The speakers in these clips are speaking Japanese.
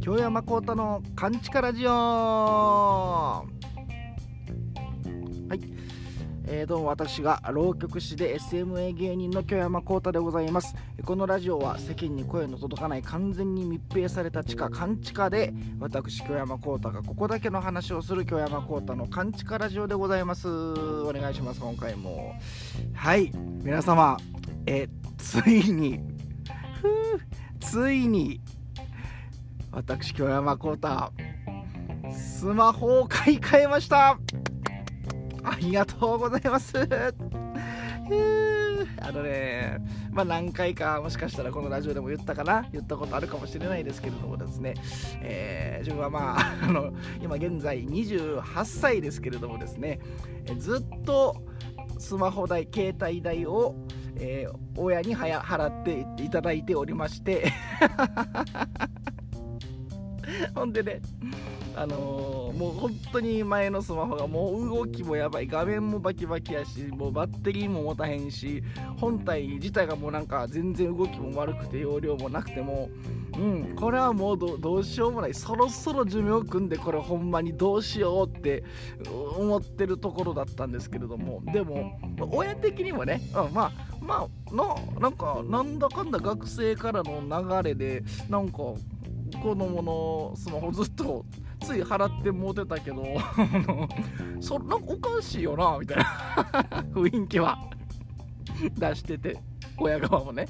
京山幸太の勘違ラジオ。はい、えーどうも私が浪曲師で SMA 芸人の京山幸太でございます。このラジオは世間に声の届かない完全に密閉された地下勘違で私京山幸太がここだけの話をする京山幸太の勘違ラジオでございます。お願いします今回も。はい。皆様えついに。ついに。私京山幸太スマホを買い替えました。ありがとうございます。あのねまあ何回かもしかしたらこのラジオでも言ったかな？言ったことあるかもしれないですけれどもですね、えー自分はまああの今現在28歳ですけれどもですね。ずっとスマホ代携帯代を、えー親にはや払っていただいておりまして。ほんでねあのーもう本当に前のスマホがもう動きもやばい。画面もバキバキやしもうバッテリーも持たへんし本体自体がもうなんか全然動きも悪くて容量もなくても。うんこれはもうどうしようもない。そろそろ寿命組んでこれほんまにどうしようって思ってるところだったんですけれども。でも親的にもね、うん、まあまあななんかなんだかんだ学生からの流れでなんか子供のスマホずっとつい払ってもうてたけど そんかおかしいよなみたいな 雰囲気は出してて親側もね。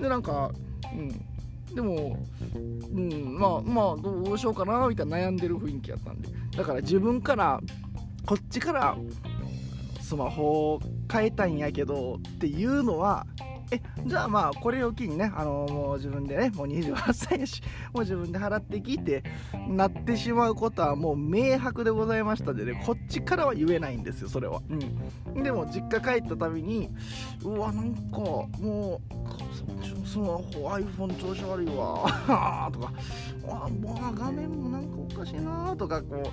でなんかうん。でも、うん、まあまあどうしようかなみたいな悩んでる雰囲気やったんで。だから自分からこっちからスマホ変えたんやけどっていうのはえじゃあまあこれを機にねあのもう自分でねもう28歳やし もう自分で払ってきてなってしまうことはもう明白でございましたんでねこっちからは言えないんですよそれは、うん、でも実家帰ったたびにうわなんかもうスマホ iPhone 調子悪いわ とかあまあ画面もなんかおかしいなとかこ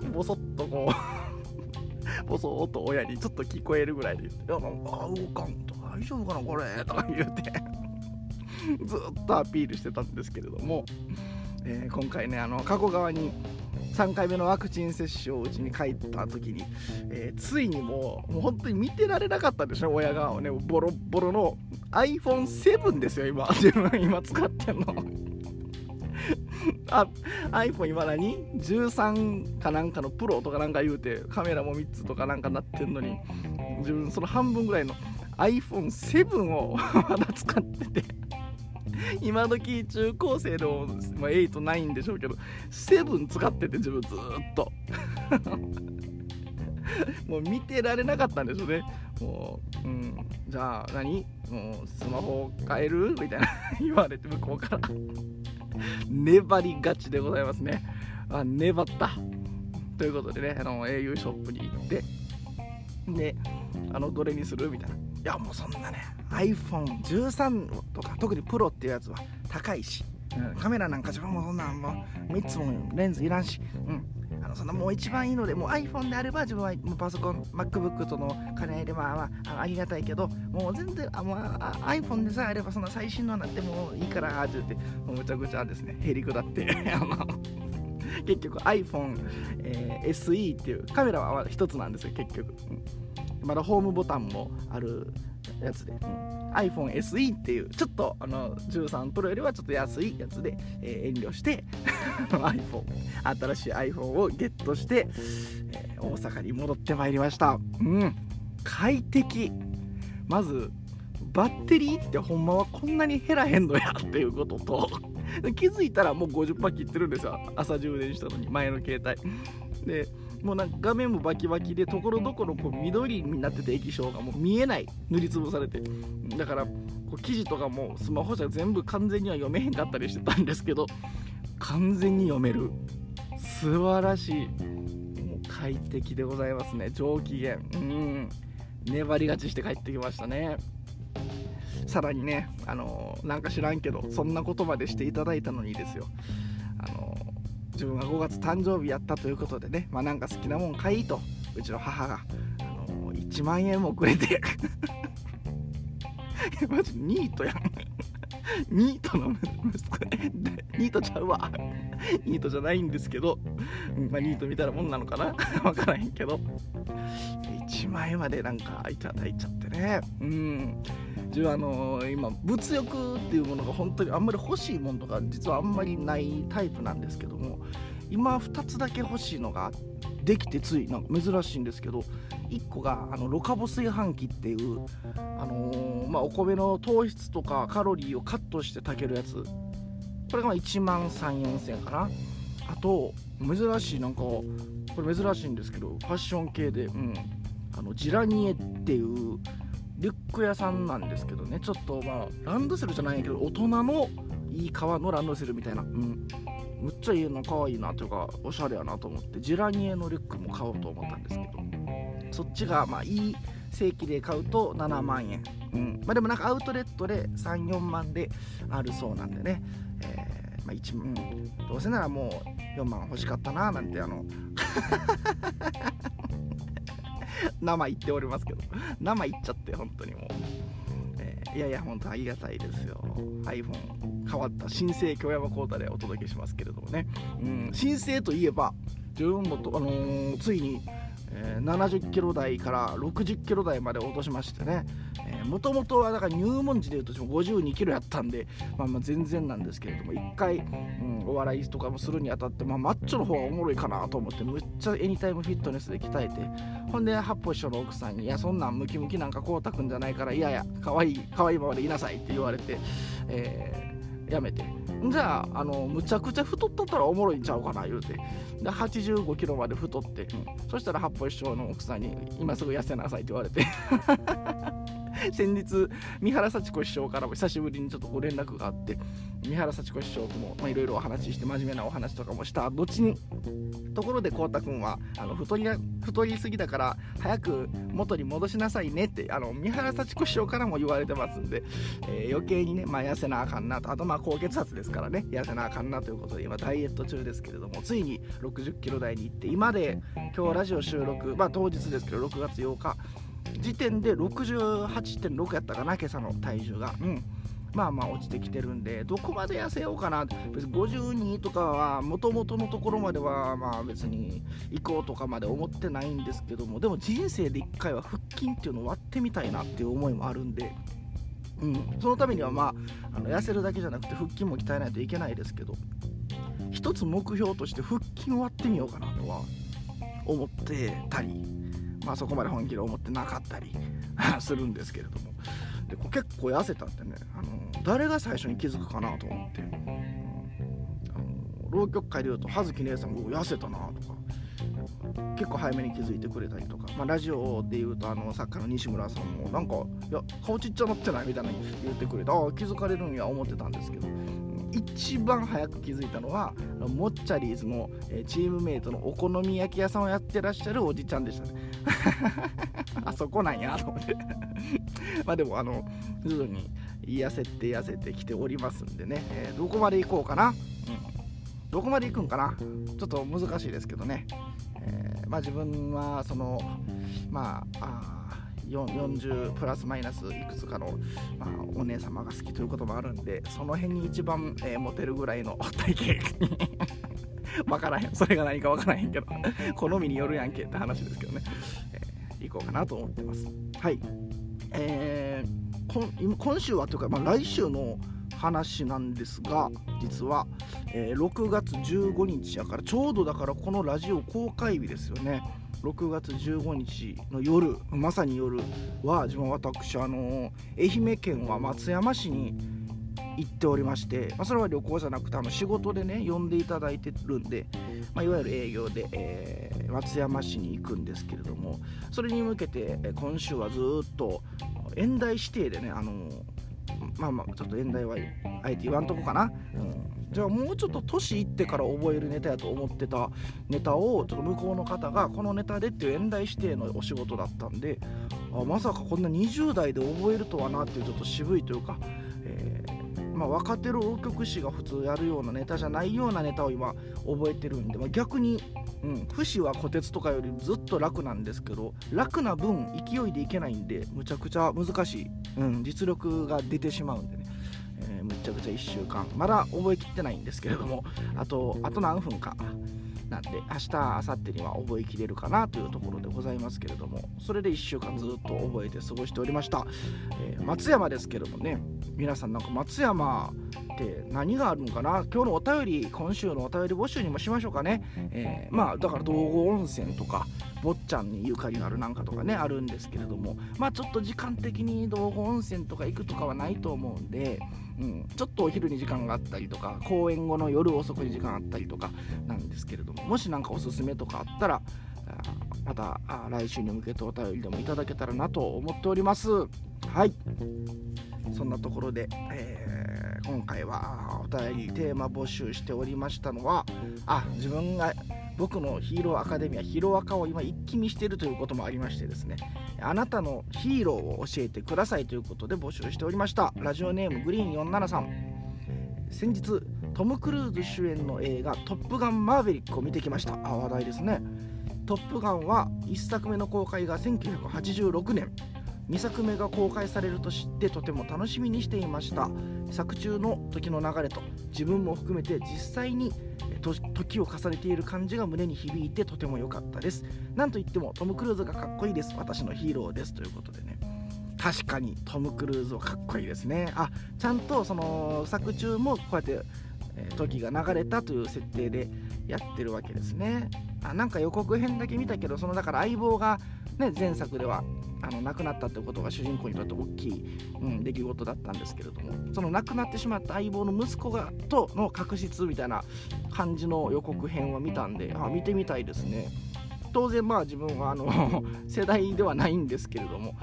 うボソッとこう。ボソッと親にちょっと聞こえるぐらいで言って「いやなんか動かんと大丈夫かなこれ」とか言うてずっとアピールしてたんですけれども、えー今回ねあの加古川に3回目のワクチン接種をうちに帰った時に、えーついにもうもう本当に見てられなかったんですね親側をね。ボロボロの iPhone7 ですよ今。自分今使ってんの。あ iPhone 今何？13かなんかのプロとかなんか言うてカメラも3つとかなんかなってんのに自分その半分ぐらいの iPhone7 を まだ使ってて今時中高生でも、まあ、8、9でしょうけど7使ってて自分ずっと。もう見てられなかったんですよね。もう、うん、じゃあ何？もうスマホ変える？みたいな言われて向こうから。粘りがちでございますね。あ粘った。ということでねあの au ショップに行ってであのどれにするみたいな。いやもうそんなね iPhone13 とか特にプロっていうやつは高いし、うん。カメラなんか自分もそんなんもう3つもレンズいらんし、うん、あのそんなもう一番いいのでもう iPhone であれば自分はもうパソコン MacBook との兼ね合いでまあまあありがたいけどもう全然あもうあ iPhone でさえあればそんな最新のなんてもういいからって言ってもうむちゃくちゃですね。へりくだって。あの結局 iPhone、えー SE っていうカメラは一つなんですよ結局、まだホームボタンもあるやつで、うん。iPhone SE っていうちょっとあの13プロよりはちょっと安いやつで、えー遠慮して iPhone 新しい iPhone をゲットして、えー大阪に戻ってまいりました。うん。快適。まずバッテリーってほんまはこんなに減らへんのやっていうことと 気づいたらもう50%切ってるんですよ。朝充電したのに前の携帯。でもうなんか画面もバキバキでところどころこう緑になってて液晶がもう見えない塗りつぶされて。だからこう記事とかもスマホじゃ全部完全には読めへんかったりしてたんですけど完全に読める。素晴らしい。もう快適でございますね。上機嫌。うん。粘り勝ちして帰ってきましたね。さらにねあのなんか知らんけどそんなことまでしていただいたのにですよ。あの自分が5月誕生日やったということでねまあなんか好きなもん買いとうちの母があの1万円もくれて。マジニートやん。ニートの息子。ニートちゃうわ。ニートじゃないんですけど、まあ、ニートみたいなもんなのかな。分からへんけど。1万円までなんかいただいちゃってね。うん。自分あの、今物欲っていうものが本当にあんまり欲しいものとか実はあんまりないタイプなんですけども今2つだけ欲しいのができてついなんか珍しいんですけど1個があのロカボ炊飯器っていう、あのー、まあ、お米の糖質とかカロリーをカットして炊けるやつ。これが1万34000円かな。あと珍しいなんかこれ珍しいんですけどファッション系で、うん、あのジラニエっていうリュック屋さんなんですけどねちょっとまあランドセルじゃないけど大人のいい革のランドセルみたいな、うん、むっちゃいいの可愛いなというかおしゃれやなと思ってジュラニエのリュックも買おうと思ったんですけど。そっちがまあいい正規で買うと7万円、うん。まあ、でもなんかアウトレットで34万であるそうなんでね、えーまあ1うん、どうせならもう4万欲しかったななんてあの 生言っておりますけど。生言っちゃって本当にもう、えー、いやいや本当ありがたいですよ。iPhone 変わった新生京山幸太でお届けしますけれどもね、うん、新生といえば自分もと、あのー、ついにえー、70キロ台から60キロ台まで落としましてね。もともとはだから入門時でいうと52キロやったんで、まあ、まあ全然なんですけれども1回、うん、お笑いとかもするにあたって、まあ、マッチョの方がおもろいかなと思ってむっちゃエニタイムフィットネスで鍛えてほんで八方師匠の奥さんに「いやそんなんムキムキなんかこうたくんじゃないからいやいやかわいいかわいいままでいなさい」って言われて、えー、やめて。じゃああのむちゃくちゃ太っとったらおもろいんちゃうかな言うて。で8 5キロまで太って、うん、そしたら八方師匠の奥さんに「今すぐ痩せなさい」って言われて。先日三原幸子師匠からも久しぶりにちょっとご連絡があって三原幸子師匠ともいろいろお話しして真面目なお話とかもした。後にところでこうたくんはあの太り太りすぎだから早く元に戻しなさいねってあの三原幸子師匠からも言われてますんで、えー、余計にね、まあ、痩せなあかんなと。あとまあ高血圧ですからね痩せなあかんなということで今ダイエット中ですけれどもついに60キロ台に行って今で今日ラジオ収録まあ当日ですけど6月8日時点で68.6やったかな今朝の体重が。うん。まあまあ落ちてきてるんでどこまで痩せようかな。別に52とかはもともとのところまではまあ別に行こうとかまで思ってないんですけどもでも人生で1回は腹筋っていうのを割ってみたいなっていう思いもあるんで。うん、そのためにはまああの痩せるだけじゃなくて腹筋も鍛えないといけないですけど一つ目標として腹筋を割ってみようかなとは思ってたりまあ、そこまで本気で思ってなかったり するんですけれども。で結構痩せたってねあの誰が最初に気づくかなと思って、あの浪曲界でいうと葉月姉さんが痩せたなとか結構早めに気づいてくれたりとか、まあ、ラジオでいうとあの作家の西村さんもなんか「いや顔ちっちゃなってない?」みたいな言ってくれてああ気づかれるんや思ってたんですけど。一番早く気づいたのはモッチャリーズのチームメイトのお好み焼き屋さんをやってらっしゃるおじちゃんでしたね。あそこなんやと思って。まあでもあの徐々に痩せて痩せてきておりますんでね、えー、どこまで行こうかな、うん、どこまで行くんかな。ちょっと難しいですけどね、えー、まあ自分はそのまあ40プラスマイナスいくつかの、まあ、お姉様が好きということもあるんでその辺に一番、えー、モテるぐらいの体型分 からへん。それが何か分からへんけど好みによるやんけって話ですけどね、えー、行こうかなと思ってます。はい。えー、今週はというか、まあ、来週の話なんですが実は、えー、6月15日やからちょうどだからこのラジオ公開日ですよね。6月15日の夜まさに夜は自分私あの愛媛県は松山市に行っておりまして、まあ、それは旅行じゃなくてあの仕事でね呼んでいただいてるんで、まあ、いわゆる営業で、えー、松山市に行くんですけれどもそれに向けて今週はずっと演題指定でねあのまあまあちょっと演題はあえて言わんとこかな、うん、じゃあもうちょっと年いってから覚えるネタやと思ってたネタをちょっと向こうの方がこのネタでっていう演題指定のお仕事だったんであまさかこんな20代で覚えるとはなっていうちょっと渋いというか、えー、まあ、若手浪曲師が普通やるようなネタじゃないようなネタを今覚えてるんで、まあ、逆に、うん、節は虎鉄とかよりずっと楽なんですけど楽な分勢いでいけないんでむちゃくちゃ難しい、うん、実力が出てしまうんでね、えー、むちじゃ1週間。まだ覚えきってないんですけれどもあとあと何分かなんで明日明後日には覚えきれるかなというところでございますけれどもそれで1週間ずっと覚えて過ごしておりました、えー、松山ですけれどもね皆さんなんか松山って何があるのかな？今日のお便り今週のお便り募集にもしましょうかね、えー、まあだから道後温泉とか坊ちゃんにゆかりのあるなんかとかねあるんですけれどもまあちょっと時間的に道後温泉とか行くとかはないと思うんで、うん、ちょっとお昼に時間があったりとか公演後の夜遅くに時間あったりとかなんですけれどももし何かおすすめとかあったらまた来週に向けてお便りでもいただけたらなと思っております。はい。そんなところで、えー、今回はお便りテーマ募集しておりましたのはあ自分が僕のヒーローアカデミアヒロアカを今一気見しているということもありましてですねあなたのヒーローを教えてくださいということで募集しておりました。ラジオネームグリーン473先日トム・クルーズ主演の映画「トップガンマーヴェリック」を見てきました。あ話題ですね。トップガンは1作目の公開が1986年。2作目が公開されると知ってとても楽しみにしていました。作中の時の流れと自分も含めて実際に時を重ねている感じが胸に響いてとても良かったです。なんといってもトム・クルーズがかっこいいです。私のヒーローです。ということでね。確かにトム・クルーズはかっこいいですね。あちゃんとその作中もこうやって、時が流れたという設定でやってるわけですね。あなんか予告編だけ見たけどそのだから相棒がね前作ではあの亡くなったということが主人公にとって大きい、うん、出来事だったんですけれどもその亡くなってしまった相棒の息子がとの確執みたいな感じの予告編を見たんであ見てみたいですね。当然まあ自分はあの 世代ではないんですけれども、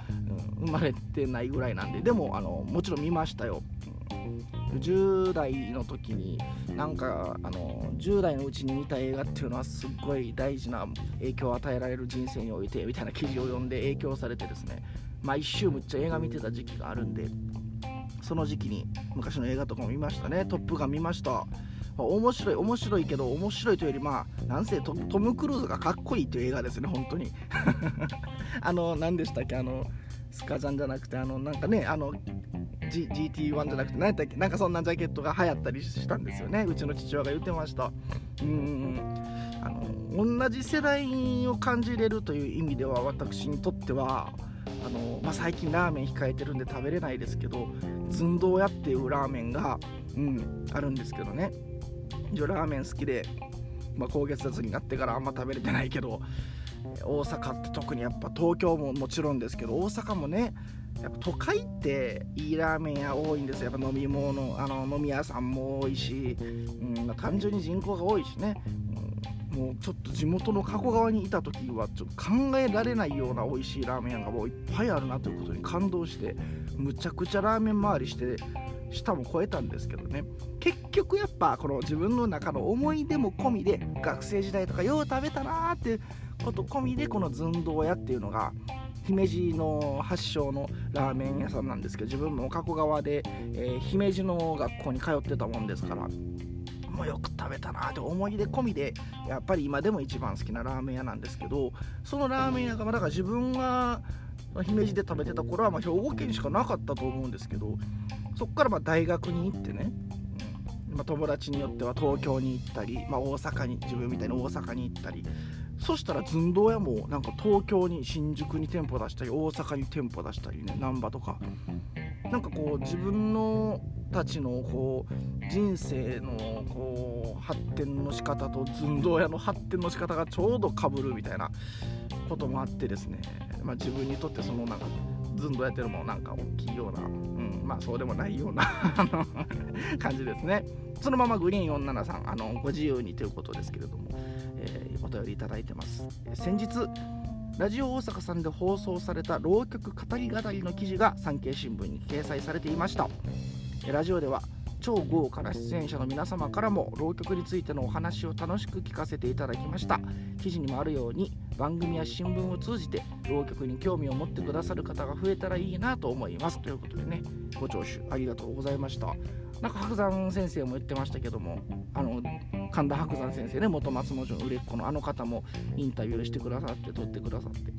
うん、生まれてないぐらいなんででもあのもちろん見ましたよ、うん10代の時になんかあの10代のうちに見た映画っていうのはすっごい大事な影響を与えられる人生においてみたいな記事を読んで影響されてですね毎週むっちゃ映画見てた時期があるんでその時期に昔の映画とかも見ましたね「トップガン」見ました。面白い面白いけど面白いというよりまあなんせトム・クルーズがかっこいいという映画ですね本当に。あの何でしたっけ？あのスカジャンじゃなくてあのなんかねあの G、GT1 じゃなくて何やったっけ？なんかそんなジャケットが流行ったりしたんですよね。うちの父親が言ってました。うん。あの同じ世代を感じれるという意味では私にとってはあの、まあ、最近ラーメン控えてるんで食べれないですけど寸胴屋っていうラーメンが、うん、あるんですけどね。ラーメン好きで、まあ、高血圧になってからあんま食べれてないけど大阪って特にやっぱ東京ももちろんですけど大阪もねやっぱ都会っていいラーメン屋多いんですよ。やっぱ飲み物あの飲み屋さんも多いし、うんまあ、単純に人口が多いしね、うん、もうちょっと地元の加古川にいた時はちょっと考えられないような美味しいラーメン屋がもういっぱいあるなということに感動してむちゃくちゃラーメン回りして舌も超えたんですけどね。結局やっぱこの自分の中の思い出も込みで学生時代とかよう食べたなーってこと込みでこの寸胴屋っていうのが姫路の発祥のラーメン屋さんなんですけど自分も加古川で、えー、姫路の学校に通ってたもんですからもうよく食べたなって思い出込みでやっぱり今でも一番好きなラーメン屋なんですけどそのラーメン屋がだから自分が姫路で食べてた頃はま兵庫県しかなかったと思うんですけどそこからま大学に行ってね、ま、友達によっては東京に行ったり、まあ、大阪に自分みたいに大阪に行ったりそしたら寸胴屋もなんか東京に新宿に店舗出したり大阪に店舗出したりね難波とか。なんかこう自分のたちのこう人生のこう発展の仕方と寸胴屋の発展の仕方がちょうどかぶるみたいなこともあってですね、まあ、自分にとってそのなんか寸胴やってるもなんか大きいような、うん、まあそうでもないような感じですね。そのままグリーン47さんあのご自由にということですけれども、便りいただいてます、先日ラジオ大阪さんで放送された浪曲語り語りの記事が産経新聞に掲載されていました。ラジオでは超豪華な出演者の皆様からも浪曲についてのお話を楽しく聞かせていただきました。記事にもあるように番組や新聞を通じて浪曲に興味を持ってくださる方が増えたらいいなと思います。ということでねご聴取ありがとうございました。なんか白山先生も言ってましたけどもあの神田伯山先生ね元松之丞の売れっ子のあの方もインタビューしてくださって撮ってくださって。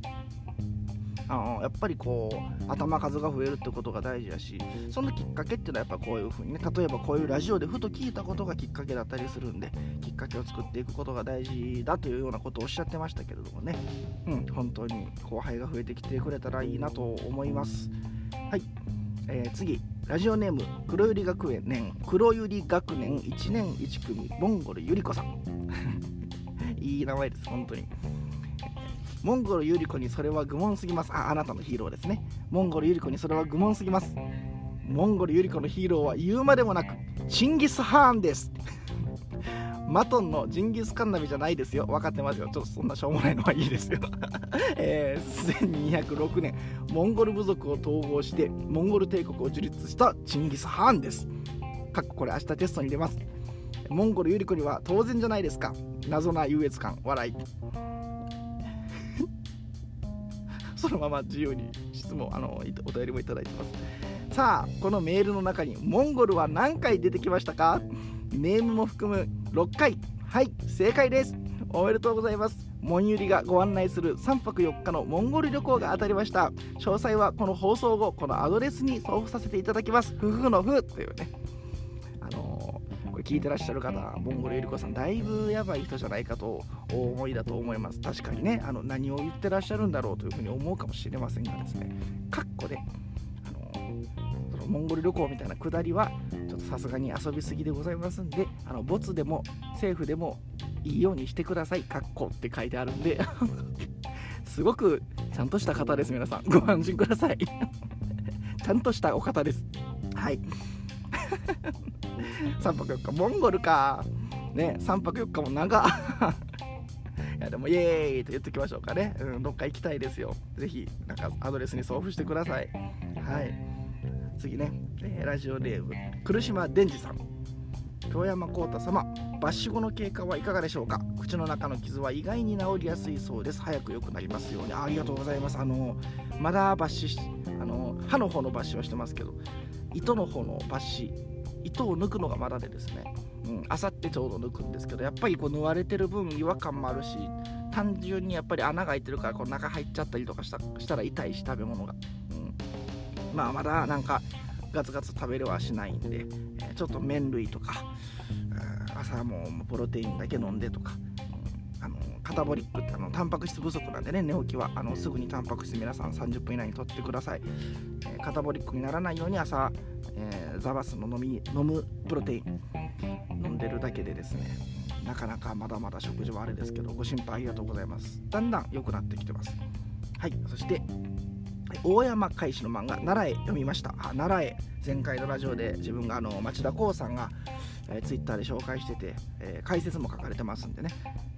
あのやっぱりこう頭数が増えるってことが大事やしそのきっかけっていうのはやっぱこういうふうにね例えばこういうラジオでふと聞いたことがきっかけだったりするんできっかけを作っていくことが大事だというようなことをおっしゃってましたけれどもね。うん本当に後輩が増えてきてくれたらいいなと思います。はい、えー、次。ラジオネーム黒百合学園年黒百合学年1年1組モンゴルゆり子さん。いい名前です本当に。モンゴルゆり子にそれは愚問すぎます。ああなたのヒーローですね。モンゴルゆり子にそれは愚問すぎます。モンゴルゆり子のヒーローは言うまでもなくチンギス・ハーンです。マトンのジンギスカンナビじゃないですよ。分かってますよ。ちょっとそんなしょうもないのはいいですよ。えー、1206年モンゴル部族を統合してモンゴル帝国を樹立したチンギス・ハーンです。かっここれ明日テストに出ます。モンゴルゆり子には当然じゃないですか。謎な優越感笑い。そのまま自由に質問あのお便りもいただいてます。さあこのメールの中にモンゴルは何回出てきましたか？ネームも含む6回。はい正解です。おめでとうございます。モンユリがご案内する3泊4日のモンゴル旅行が当たりました。詳細はこの放送後このアドレスに送付させていただきます。夫婦の夫というね。あのー、これ聞いてらっしゃる方モンゴルゆり子さんだいぶやばい人じゃないかとお思いだと思います。確かにね。あの何を言ってらっしゃるんだろうというふうに思うかもしれませんがですね。かっこであのモンゴル旅行みたいなくだりはちょっとさすがに遊びすぎでございますんであのボツでも政府でもいいようにしてください。かっこって書いてあるんで。すごくちゃんとした方です皆さん。ご安心ください。ちゃんとしたお方です。はい。3泊4日。モンゴルか。ね3泊4日も長。いやでもイエーイと言っときましょうかね、うん、どっか行きたいですよ。ぜひなんかアドレスに送付してください。はい次ね、えー、ラジオネーム来島伝次さん。京山幸太様抜歯後の経過はいかがでしょうか？口の中の傷は意外に治りやすいそうです。早く良くなりますように。ありがとうございます。あのまだ抜歯あの歯の方の抜歯はしてますけど糸の方の抜歯糸を抜くのがまだでですねあさってちょうど抜くんですけどやっぱりこう縫われてる分違和感もあるし単純にやっぱり穴が開いてるからこう中入っちゃったりとかしたしたら痛いし食べ物がまあまだなんかガツガツ食べれはしないんで、え、ちょっと麺類とか朝もプロテインだけ飲んでとか、うん、あのカタボリックってあのタンパク質不足なんでね寝起きはあのすぐにタンパク質皆さん30分以内に取ってください、え、カタボリックにならないように朝、えー、ザバスの飲み飲むプロテイン飲んでるだけでですねなかなかまだまだ食事はあれですけどご心配ありがとうございます。だんだん良くなってきてます。はいそして大山海士の漫画奈良へ読みました。あ奈良へ。前回のラジオで自分があの町田光さんが、えー、ツイッターで紹介してて、えー、解説も書かれてますんでね、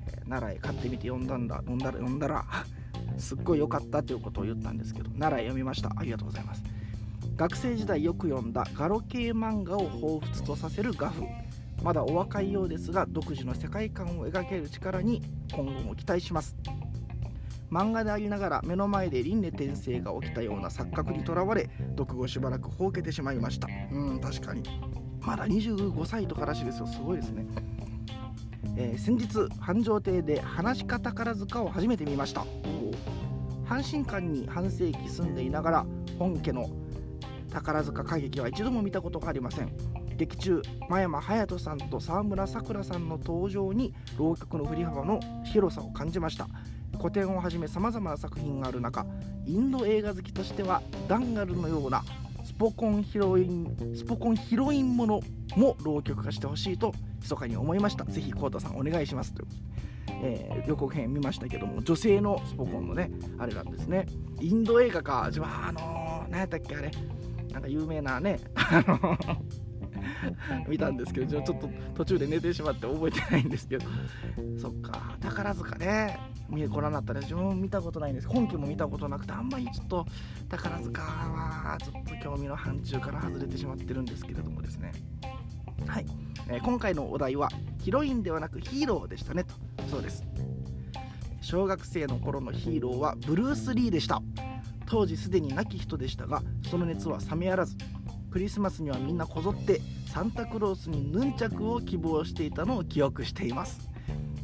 えー、奈良へ買ってみて読んだんだ読んだら読んだら すっごい良かったということを言ったんですけど奈良へ読みました。ありがとうございます。学生時代よく読んだガロ系漫画を彷彿とさせる画風。まだお若いようですが独自の世界観を描ける力に今後も期待します。漫画でありながら目の前で輪廻転生が起きたような錯覚にとらわれ読後しばらくほうけてしまいました。うん確かに。まだ25歳とからしですよ。すごいですね。えー、先日繁盛亭で話し家宝塚を初めて見ました。阪神館に半世紀住んでいながら本家の宝塚歌劇は一度も見たことがありません。劇中真山隼人さんと沢村さくらさんの登場に浪曲の振り幅の広さを感じました。古典をはじめさまざまな作品がある中インド映画好きとしてはダンガルのようなスポコンヒロインスポコンヒロインものも浪曲化してほしいと密かに思いました。ぜひコータさんお願いします。というえー、予告編見ましたけども女性のスポコンのねあれなんですね。インド映画か。自分あのー、何やったっけあれ。なんか有名なねあの 見たんですけどちょっと途中で寝てしまって覚えてないんですけど。そっか。宝塚ね。ご覧になったら自分見たことないんです。本家も見たことなくてあんまりちょっと宝塚はちょっと興味の範疇から外れてしまってるんですけれどもですね。はい、えー、今回のお題はヒロインではなくヒーローでしたねと。そうです。小学生の頃のヒーローはブルース・リーでした。当時すでに亡き人でしたがその熱は冷めやらずクリスマスにはみんなこぞってサンタクロースにヌンチャクを希望していたのを記憶しています。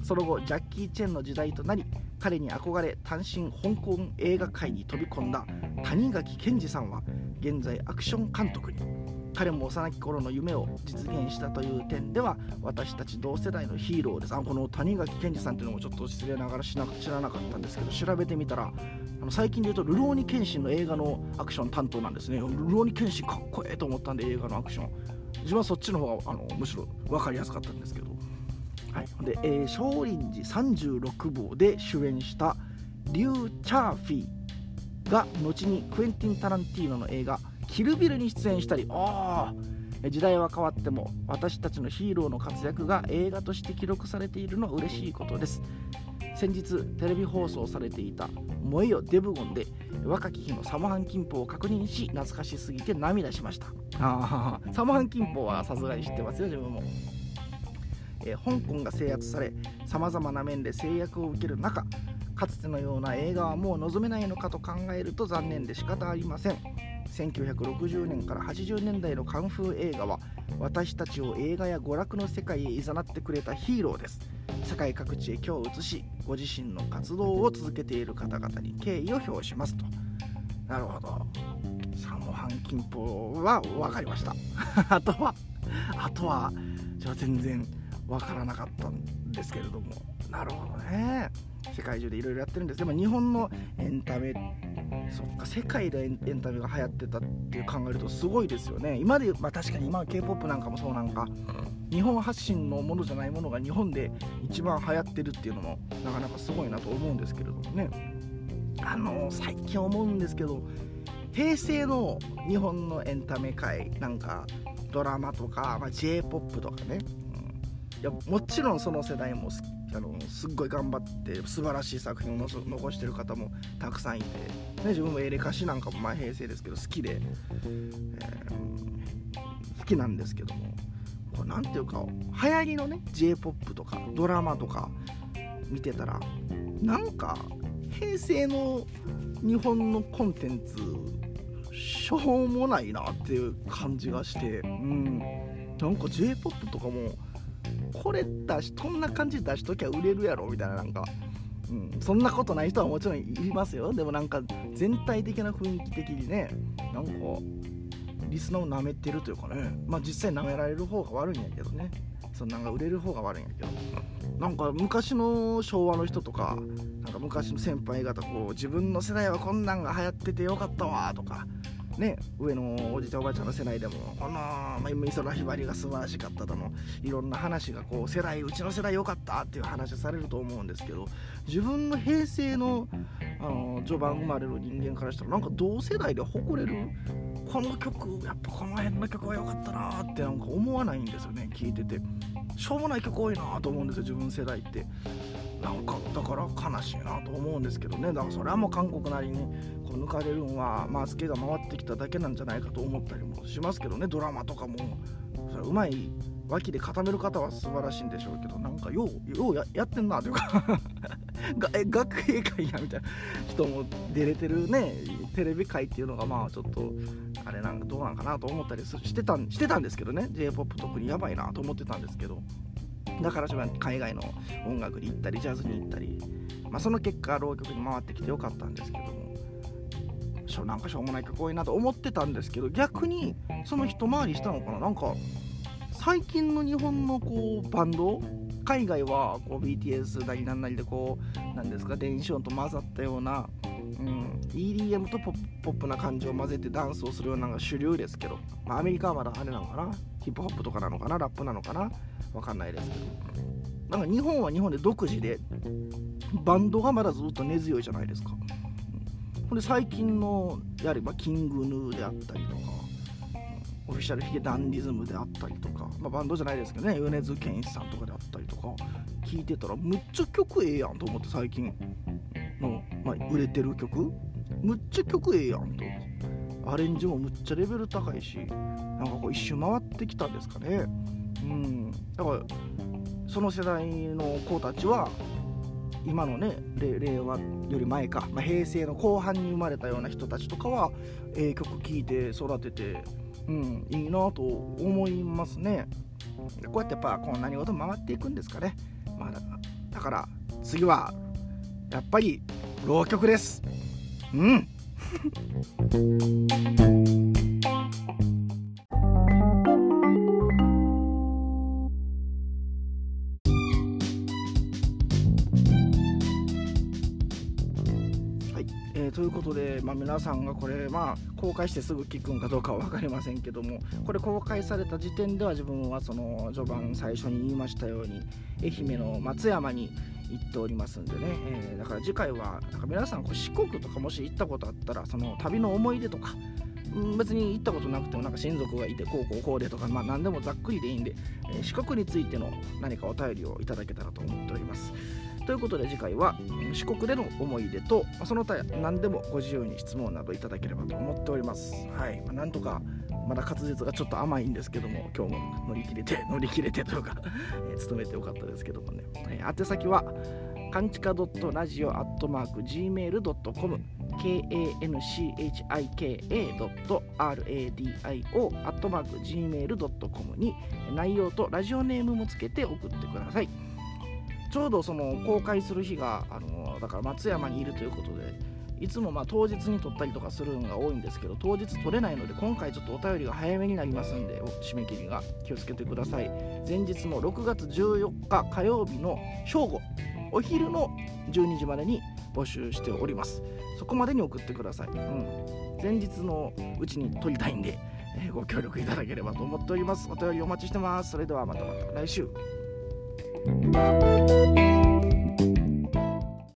その後ジャッキー・チェンの時代となり彼に憧れ単身香港映画界に飛び込んだ谷垣健二さんは現在アクション監督に。彼も幼き頃の夢を実現したという点では私たち同世代のヒーローです。あこの谷垣健二さんっていうのもちょっと失礼ながら知らなかったんですけど調べてみたらあの最近で言うと「ルローニケンシン」の映画のアクション担当なんですね。ルローニケンシンかっこええと思ったんで映画のアクション。自分はそっちの方があのむしろ分かりやすかったんですけど。はい、で、えー、少林寺36号で主演したリュー・チャーフィーが後にクエンティン・タランティーノの映画「キルビル」に出演したりああ時代は変わっても私たちのヒーローの活躍が映画として記録されているのは嬉しいことです。先日テレビ放送されていた「燃えよデブゴン」で若き日のサモハン金峰を確認し懐かしすぎて涙しました。あサモハン金峰はさすがに知ってますよ自分も。えー、香港が制圧されさまざまな面で制約を受ける中かつてのような映画はもう望めないのかと考えると残念で仕方ありません。1960年から80年代のカンフー映画は私たちを映画や娯楽の世界へ誘ってくれたヒーローです。世界各地へ今日移しご自身の活動を続けている方々に敬意を表しますと。なるほど。サモハンキンポは分かりました。あとはあとはじゃあ全然分からなかったんですけれども。なるほどね。世界中でいろいろやってるんです。でも日本のエンタメそっか世界でエンタメが流行ってたっていう考えるとすごいですよね。今でまあ確かに今は k p o p なんかもそうなんか。日本発信のものじゃないものが日本で一番流行ってるっていうのもなかなかすごいなと思うんですけれどもね。あの最近思うんですけど平成の日本のエンタメ界なんかドラマとか、まあ、j p o p とかね。やもちろんその世代もあのすっごい頑張って素晴らしい作品を残してる方もたくさんいて、ね、自分もエレカシなんかもまあ平成ですけど好きで、えー、好きなんですけどもこれなんていうか流行りのね j p o p とかドラマとか見てたらなんか平成の日本のコンテンツしょうもないなっていう感じがしてうん。なんか j p o p とかもこれ出しこんな感じ出しときゃ売れるやろみたいななんか、うん、そんなことない人はもちろんいますよ。でもなんか全体的な雰囲気的にねなんかリスナーを舐めてるというかねまあ実際舐められる方が悪いんやけどね。そんなんか売れる方が悪いんやけど。なんか昔の昭和の人とかなんか昔の先輩方こう自分の世代はこんなんが流行っててよかったわとかね、上のおじいちゃんおばあちゃんの世代でもこの、まあ、美空ひばりが素晴らしかったとのいろんな話がこう世代うちの世代良かったっていう話されると思うんですけど自分の平成のあの序盤生まれる人間からしたらなんか同世代で誇れるこの曲やっぱこの辺の曲は良かったなってなんか思わないんですよね聞いてて。しょうもない曲多いなと思うんですよ自分世代って。なんかだから悲しいなと思うんですけどね。だからそれはもう韓国なりにこう抜かれるんはマスケが回ってきただけなんじゃないかと思ったりもしますけどね。ドラマとかもそれうまい脇で固める方は素晴らしいんでしょうけどなんかようようややってんなというか え学芸会やみたいな人も出れてるねテレビ界っていうのがまあちょっとあれなんかどうなんかなと思ったりしてたしてたんですけどね。J p o p 特にやばいなと思ってたんですけど。だから自分は海外の音楽に行ったりジャズに行ったり、まあ、その結果浪曲に回ってきてよかったんですけどもしょなんかしょうもない曲多いなと思ってたんですけど逆にその一回りしたのかななんか最近の日本のこうバンド海外はこう BTS なりなんなりでこうなんですか電子音と混ざったような、うん、EDM とポップな感じを混ぜてダンスをするようなのが主流ですけど、まあ、アメリカはまだあれなのかな。ヒップホップとかなのかな？ラップなのかな？わかんないですけど。なんか日本は日本で独自でバンドがまだずっと根強いじゃないですか、ほんで最近のやればキングヌーであったりとかオフィシャルヒゲダンディズムであったりとか、まあ、バンドじゃないですけどね米津玄師さんとかであったりとか聞いてたらむっちゃ曲ええやんと思って最近の、まあ、売れてる曲。むっちゃ曲ええやんと。思ってアレンジもむっちゃレベル高いしなんかこう一周回ってきたんですかね。うん。だからその世代の子たちは今のね令和より前か、まあ、平成の後半に生まれたような人たちとかはええ曲聴いて育てて、うん、いいなと思いますね。こうやってやっぱこう何事も回っていくんですかね、まあ、だから次はやっぱり浪曲です。うん。えー、ということで、まあ、皆さんがこれ、まあ、公開してすぐ聞くんかどうかは分かりませんけどもこれ公開された時点では自分はその序盤最初に言いましたように愛媛の松山に行っておりますんでね、えー、だから次回はなんか皆さんこう四国とかもし行ったことあったらその旅の思い出とか別に行ったことなくてもなんか親族がいてこうこうこうでとか、まあ、何でもざっくりでいいんで、えー、四国についての何かお便りをいただけたらと思っております。ということで次回は四国での思い出とその他何でもご自由に質問などいただければと思っております。はい、まあ、なんとかまだ滑舌がちょっと甘いんですけども今日も乗り切れて 乗り切れてというかえー、勤めてよかったですけどもね、えー、宛先はかんちか .radio.gmail.com kanchika.radio.gmail.com に内容とラジオネームもつけて送ってください。ちょうどその公開する日があのだから松山にいるということでいつもま当日に撮ったりとかするのが多いんですけど当日撮れないので今回ちょっとお便りが早めになりますんで締め切りが気をつけてください。前日の6月14日火曜日の正午お昼の12時までに募集しております。そこまでに送ってください、うん、前日のうちに撮りたいんで、えー、ご協力いただければと思っております。お便りお待ちしてます。それではまたまた来週。